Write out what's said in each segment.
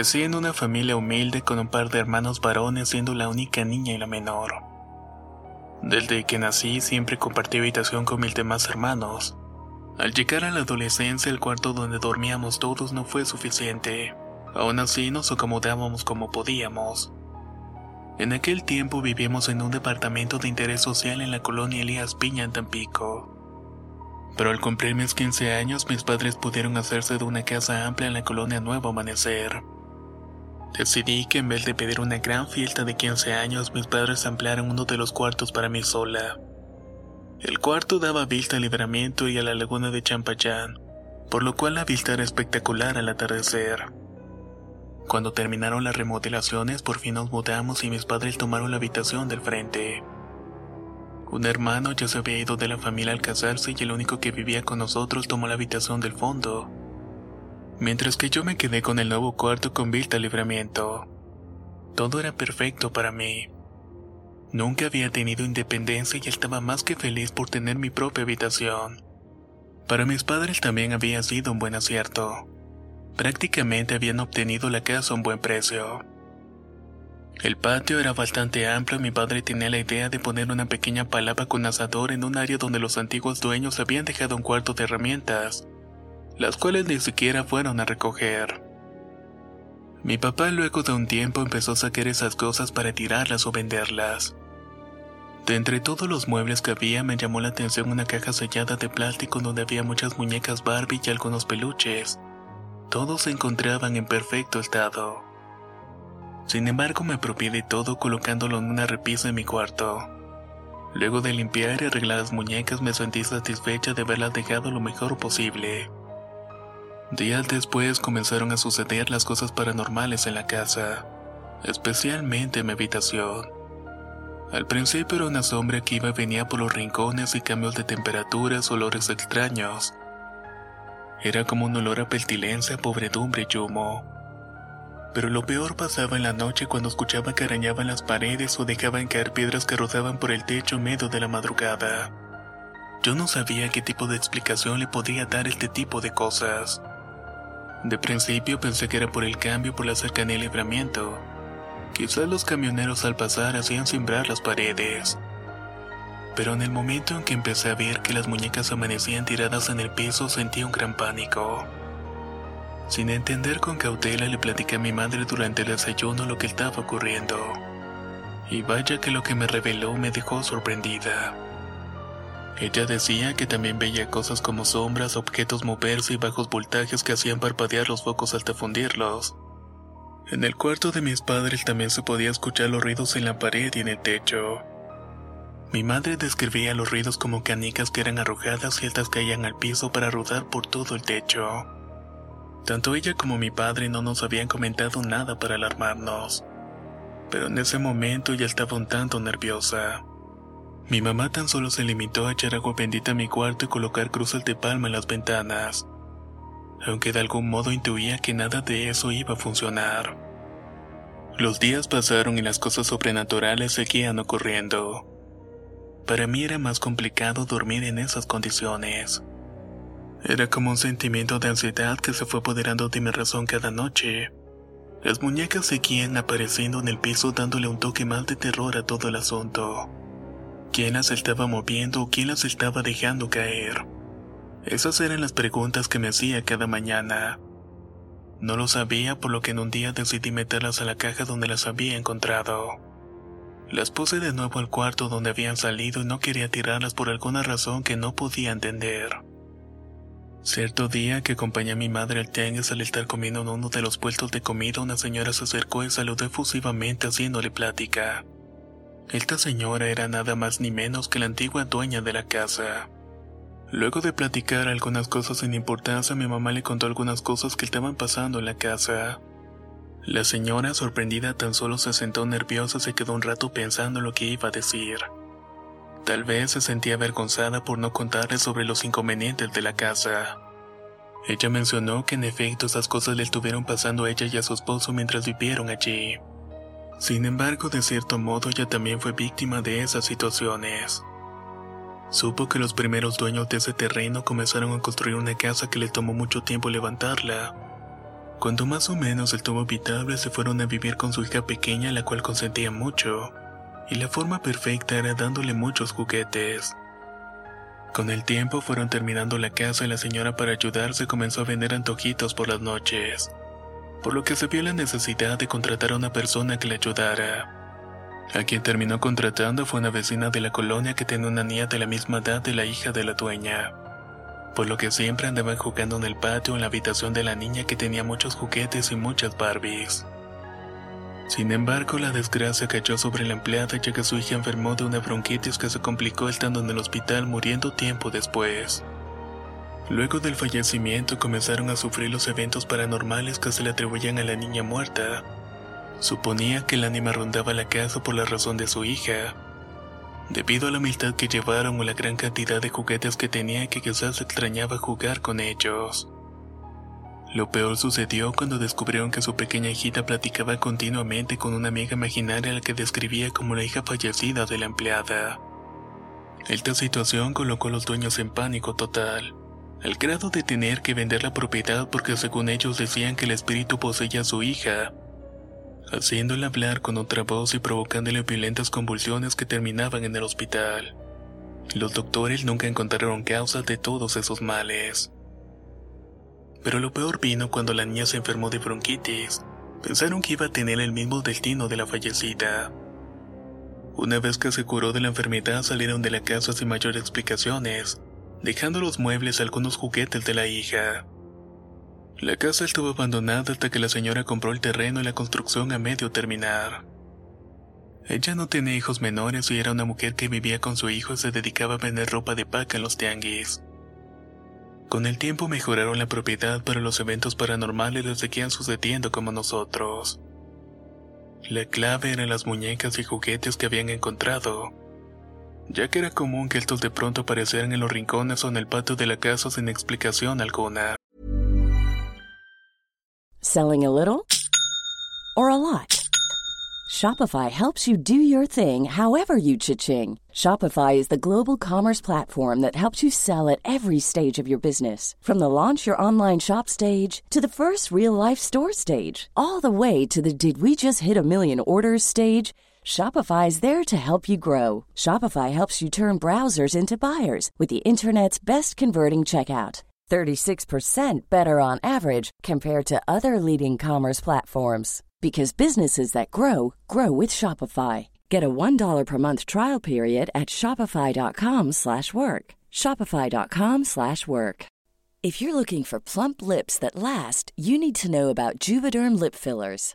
Crecí en una familia humilde con un par de hermanos varones siendo la única niña y la menor. Desde que nací siempre compartí habitación con mis demás hermanos. Al llegar a la adolescencia el cuarto donde dormíamos todos no fue suficiente. Aún así nos acomodábamos como podíamos. En aquel tiempo vivíamos en un departamento de interés social en la colonia Elías Piña en Tampico. Pero al cumplir mis 15 años mis padres pudieron hacerse de una casa amplia en la colonia Nuevo Amanecer. Decidí que en vez de pedir una gran fiesta de 15 años, mis padres ampliaran uno de los cuartos para mí sola. El cuarto daba vista al libramiento y a la laguna de Champayán, por lo cual la vista era espectacular al atardecer. Cuando terminaron las remodelaciones, por fin nos mudamos y mis padres tomaron la habitación del frente. Un hermano ya se había ido de la familia al casarse y el único que vivía con nosotros tomó la habitación del fondo mientras que yo me quedé con el nuevo cuarto con vista al libramiento. Todo era perfecto para mí. Nunca había tenido independencia y estaba más que feliz por tener mi propia habitación. Para mis padres también había sido un buen acierto. Prácticamente habían obtenido la casa a un buen precio. El patio era bastante amplio y mi padre tenía la idea de poner una pequeña palapa con asador en un área donde los antiguos dueños habían dejado un cuarto de herramientas las cuales ni siquiera fueron a recoger. Mi papá luego de un tiempo empezó a sacar esas cosas para tirarlas o venderlas. De entre todos los muebles que había me llamó la atención una caja sellada de plástico donde había muchas muñecas Barbie y algunos peluches. Todos se encontraban en perfecto estado. Sin embargo me apropié de todo colocándolo en una repisa en mi cuarto. Luego de limpiar y arreglar las muñecas me sentí satisfecha de haberlas dejado lo mejor posible. Días después comenzaron a suceder las cosas paranormales en la casa, especialmente en mi habitación. Al principio era una sombra que iba y venía por los rincones y cambios de temperaturas, olores extraños. Era como un olor a pestilencia, pobredumbre y humo. Pero lo peor pasaba en la noche cuando escuchaba que arañaban las paredes o dejaban caer piedras que rodaban por el techo medio de la madrugada. Yo no sabía qué tipo de explicación le podía dar este tipo de cosas. De principio pensé que era por el cambio por la cercanía del libramiento. Quizás los camioneros al pasar hacían simbrar las paredes. Pero en el momento en que empecé a ver que las muñecas amanecían tiradas en el piso sentí un gran pánico. Sin entender con cautela le platicé a mi madre durante el desayuno lo que estaba ocurriendo. Y vaya que lo que me reveló me dejó sorprendida. Ella decía que también veía cosas como sombras, objetos moverse y bajos voltajes que hacían parpadear los focos hasta fundirlos. En el cuarto de mis padres también se podía escuchar los ruidos en la pared y en el techo. Mi madre describía los ruidos como canicas que eran arrojadas y estas caían al piso para rodar por todo el techo. Tanto ella como mi padre no nos habían comentado nada para alarmarnos. Pero en ese momento ya estaba un tanto nerviosa. Mi mamá tan solo se limitó a echar agua bendita a mi cuarto y colocar cruces de palma en las ventanas, aunque de algún modo intuía que nada de eso iba a funcionar. Los días pasaron y las cosas sobrenaturales seguían ocurriendo. Para mí era más complicado dormir en esas condiciones. Era como un sentimiento de ansiedad que se fue apoderando de mi razón cada noche. Las muñecas seguían apareciendo en el piso dándole un toque más de terror a todo el asunto. ¿Quién las estaba moviendo o quién las estaba dejando caer? Esas eran las preguntas que me hacía cada mañana. No lo sabía por lo que en un día decidí meterlas a la caja donde las había encontrado. Las puse de nuevo al cuarto donde habían salido y no quería tirarlas por alguna razón que no podía entender. Cierto día que acompañé a mi madre al tianguis al estar comiendo en uno de los puestos de comida, una señora se acercó y saludó efusivamente haciéndole plática. Esta señora era nada más ni menos que la antigua dueña de la casa. Luego de platicar algunas cosas sin importancia, mi mamá le contó algunas cosas que estaban pasando en la casa. La señora, sorprendida, tan solo se sentó nerviosa y se quedó un rato pensando lo que iba a decir. Tal vez se sentía avergonzada por no contarle sobre los inconvenientes de la casa. Ella mencionó que en efecto esas cosas le estuvieron pasando a ella y a su esposo mientras vivieron allí. Sin embargo, de cierto modo ella también fue víctima de esas situaciones. Supo que los primeros dueños de ese terreno comenzaron a construir una casa que le tomó mucho tiempo levantarla. Cuando más o menos estuvo habitable se fueron a vivir con su hija pequeña la cual consentía mucho y la forma perfecta era dándole muchos juguetes. Con el tiempo fueron terminando la casa y la señora para ayudarse comenzó a vender antojitos por las noches, por lo que se vio la necesidad de contratar a una persona que le ayudara. A quien terminó contratando fue una vecina de la colonia que tenía una niña de la misma edad de la hija de la dueña, por lo que siempre andaban jugando en el patio en la habitación de la niña que tenía muchos juguetes y muchas Barbies. Sin embargo, la desgracia cayó sobre la empleada ya que su hija enfermó de una bronquitis que se complicó estando en el hospital muriendo tiempo después. Luego del fallecimiento comenzaron a sufrir los eventos paranormales que se le atribuían a la niña muerta. Suponía que el ánima rondaba la casa por la razón de su hija, debido a la amistad que llevaron o la gran cantidad de juguetes que tenía que quizás extrañaba jugar con ellos. Lo peor sucedió cuando descubrieron que su pequeña hijita platicaba continuamente con una amiga imaginaria a la que describía como la hija fallecida de la empleada. Esta situación colocó a los dueños en pánico total, al grado de tener que vender la propiedad porque según ellos decían que el espíritu poseía a su hija, haciéndola hablar con otra voz y provocándole violentas convulsiones que terminaban en el hospital. Los doctores nunca encontraron causas de todos esos males. Pero lo peor vino cuando la niña se enfermó de bronquitis. Pensaron que iba a tener el mismo destino de la fallecida. Una vez que se curó de la enfermedad salieron de la casa sin mayores explicaciones, dejando los muebles algunos juguetes de la hija. La casa estuvo abandonada hasta que la señora compró el terreno y la construcción a medio terminar. Ella no tenía hijos menores y era una mujer que vivía con su hijo y se dedicaba a vender ropa de paca en los tianguis. Con el tiempo mejoraron la propiedad, pero los eventos paranormales les seguían sucediendo como nosotros. La clave eran las muñecas y juguetes que habían encontrado, ya que era común que estos de pronto aparecieran en los rincones o en el patio de la casa sin explicación alguna. Selling a little or a lot? Shopify helps you do your thing however you cha-ching. Shopify is the global commerce platform that helps you sell at every stage of your business. From the launch your online shop stage to the first real life store stage, all the way to the did we just hit a million orders stage. Shopify is there to help you grow. Shopify helps you turn browsers into buyers with the internet's best converting checkout. 36% better on average compared to other leading commerce platforms because businesses that grow grow with Shopify. Get a $1 per month trial period at shopify.com/work. shopify.com/work. If you're looking for plump lips that last, you need to know about Juvederm lip fillers.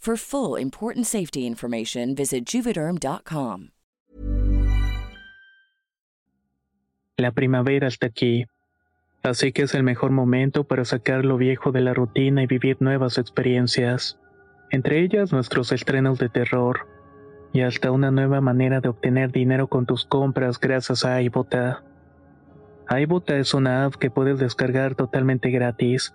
For full important safety information, visit juvederm.com. La primavera está aquí, así que es el mejor momento para sacar lo viejo de la rutina y vivir nuevas experiencias, entre ellas nuestros estrenos de terror y hasta una nueva manera de obtener dinero con tus compras gracias a iBota. iBota es una app que puedes descargar totalmente gratis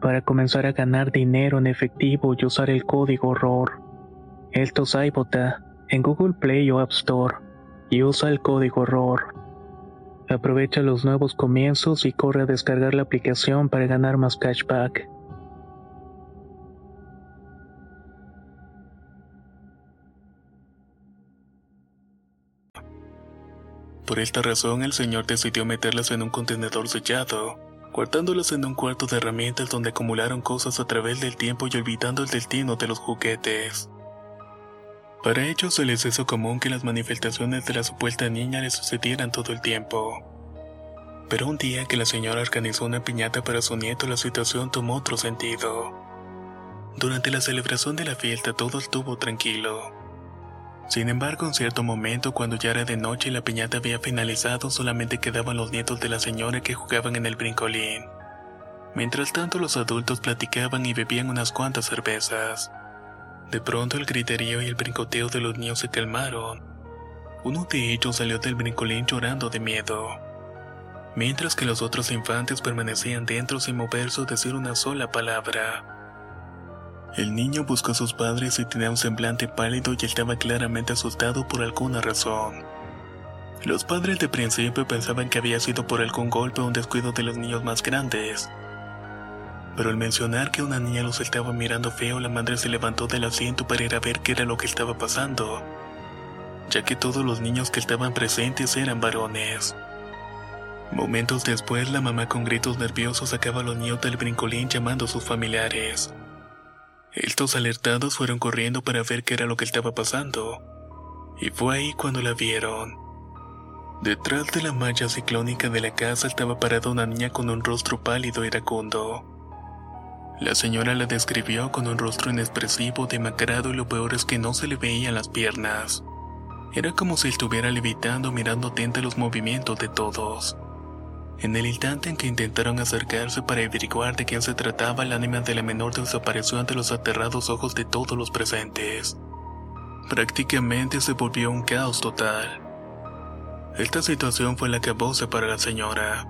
para comenzar a ganar dinero en efectivo y usar el código ROR. Esto es iBota en Google Play o App Store y usa el código ROR. Aprovecha los nuevos comienzos y corre a descargar la aplicación para ganar más cashback. Por esta razón el señor decidió meterlas en un contenedor sellado, guardándolas en un cuarto de herramientas donde acumularon cosas a través del tiempo y olvidando el destino de los juguetes. Para ellos se les hizo común que las manifestaciones de la supuesta niña le sucedieran todo el tiempo. Pero un día que la señora organizó una piñata para su nieto, la situación tomó otro sentido. Durante la celebración de la fiesta todo estuvo tranquilo. Sin embargo, en cierto momento, cuando ya era de noche y la piñata había finalizado, solamente quedaban los nietos de la señora que jugaban en el brincolín. Mientras tanto, los adultos platicaban y bebían unas cuantas cervezas. De pronto, el griterío y el brincoteo de los niños se calmaron. Uno de ellos salió del brincolín llorando de miedo, mientras que los otros infantes permanecían dentro sin moverse o decir una sola palabra. El niño buscó a sus padres y tenía un semblante pálido y estaba claramente asustado por alguna razón. Los padres de principio pensaban que había sido por algún golpe o un descuido de los niños más grandes. Pero al mencionar que una niña los estaba mirando feo, la madre se levantó del asiento para ir a ver qué era lo que estaba pasando, ya que todos los niños que estaban presentes eran varones. Momentos después, la mamá con gritos nerviosos sacaba a los niños del brincolín llamando a sus familiares. Estos alertados fueron corriendo para ver qué era lo que estaba pasando. Y fue ahí cuando la vieron. Detrás de la malla ciclónica de la casa estaba parada una niña con un rostro pálido y iracundo. La señora la describió con un rostro inexpresivo, demacrado y lo peor es que no se le veían las piernas. Era como si estuviera levitando mirando atenta los movimientos de todos. En el instante en que intentaron acercarse para averiguar de quién se trataba, el ánima de la menor desapareció ante los aterrados ojos de todos los presentes. Prácticamente se volvió un caos total. Esta situación fue la que acabóse para la señora.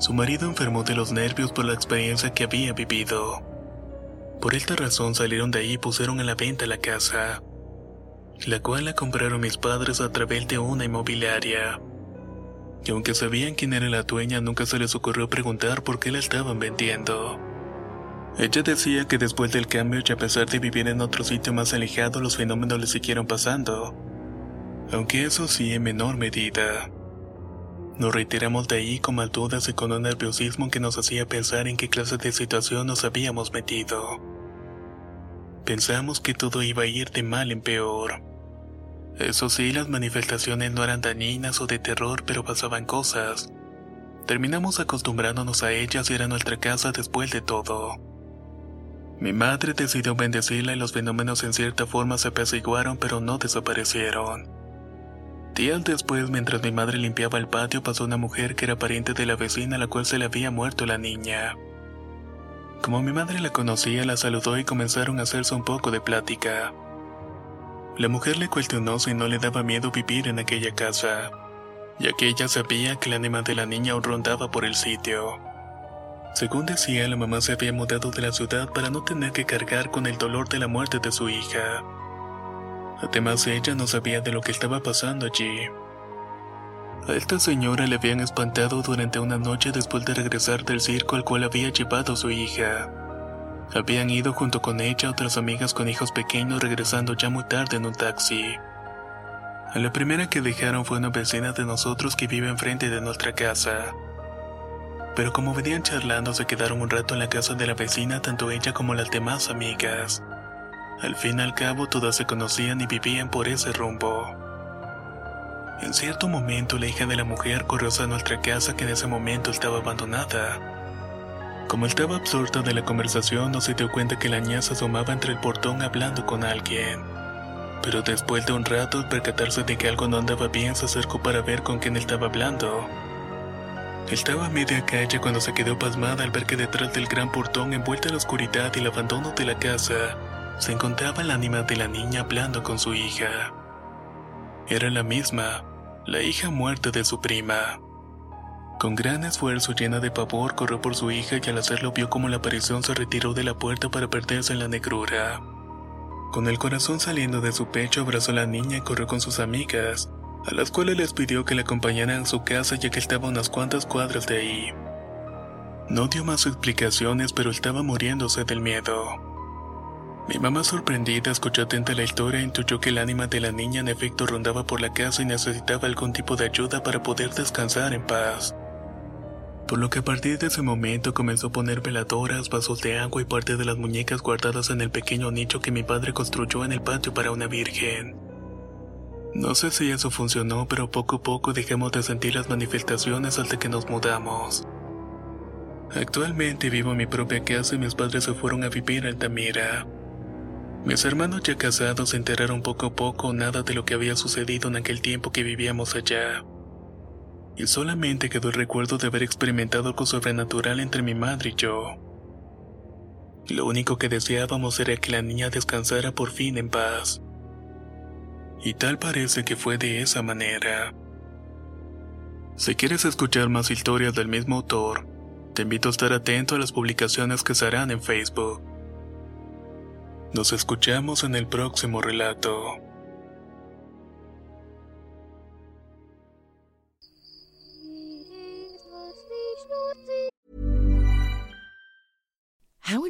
Su marido enfermó de los nervios por la experiencia que había vivido. Por esta razón salieron de ahí y pusieron a la venta la casa, la cual la compraron mis padres a través de una inmobiliaria y aunque sabían quién era la dueña, nunca se les ocurrió preguntar por qué la estaban vendiendo. Ella decía que después del cambio y a pesar de vivir en otro sitio más alejado, los fenómenos le siguieron pasando. Aunque eso sí en menor medida. Nos retiramos de ahí con mal dudas y con un nerviosismo que nos hacía pensar en qué clase de situación nos habíamos metido. Pensamos que todo iba a ir de mal en peor. Eso sí, las manifestaciones no eran dañinas o de terror, pero pasaban cosas. Terminamos acostumbrándonos a ellas y era nuestra casa después de todo. Mi madre decidió bendecirla y los fenómenos en cierta forma se apaciguaron pero no desaparecieron. Días después, mientras mi madre limpiaba el patio, pasó una mujer que era pariente de la vecina a la cual se le había muerto la niña. Como mi madre la conocía, la saludó y comenzaron a hacerse un poco de plática. La mujer le cuestionó si no le daba miedo vivir en aquella casa, ya que ella sabía que el ánima de la niña aún rondaba por el sitio. Según decía, la mamá se había mudado de la ciudad para no tener que cargar con el dolor de la muerte de su hija. Además, ella no sabía de lo que estaba pasando allí. A esta señora le habían espantado durante una noche después de regresar del circo al cual había llevado su hija. Habían ido junto con ella otras amigas con hijos pequeños regresando ya muy tarde en un taxi. La primera que dejaron fue una vecina de nosotros que vive enfrente de nuestra casa. Pero como venían charlando se quedaron un rato en la casa de la vecina tanto ella como las demás amigas. Al fin y al cabo todas se conocían y vivían por ese rumbo. En cierto momento la hija de la mujer corrió a nuestra casa que en ese momento estaba abandonada. Como estaba absorta de la conversación, no se dio cuenta que la niña se asomaba entre el portón hablando con alguien. Pero después de un rato, al percatarse de que algo no andaba bien, se acercó para ver con quién estaba hablando. Estaba a media calle cuando se quedó pasmada al ver que detrás del gran portón, envuelta en la oscuridad y el abandono de la casa, se encontraba el ánima de la niña hablando con su hija. Era la misma, la hija muerta de su prima. Con gran esfuerzo, llena de pavor, corrió por su hija y al hacerlo vio como la aparición se retiró de la puerta para perderse en la negrura. Con el corazón saliendo de su pecho, abrazó a la niña y corrió con sus amigas, a las cuales les pidió que la acompañaran a su casa ya que estaba unas cuantas cuadras de ahí. No dio más explicaciones, pero estaba muriéndose del miedo. Mi mamá sorprendida escuchó atenta la historia e intuyó que el ánima de la niña en efecto rondaba por la casa y necesitaba algún tipo de ayuda para poder descansar en paz por lo que a partir de ese momento comenzó a poner veladoras, vasos de agua y parte de las muñecas guardadas en el pequeño nicho que mi padre construyó en el patio para una virgen. No sé si eso funcionó, pero poco a poco dejamos de sentir las manifestaciones hasta que nos mudamos. Actualmente vivo en mi propia casa y mis padres se fueron a vivir a Altamira. Mis hermanos ya casados se enteraron poco a poco nada de lo que había sucedido en aquel tiempo que vivíamos allá y solamente quedó el recuerdo de haber experimentado algo sobrenatural entre mi madre y yo. Lo único que deseábamos era que la niña descansara por fin en paz. Y tal parece que fue de esa manera. Si quieres escuchar más historias del mismo autor, te invito a estar atento a las publicaciones que se harán en Facebook. Nos escuchamos en el próximo relato.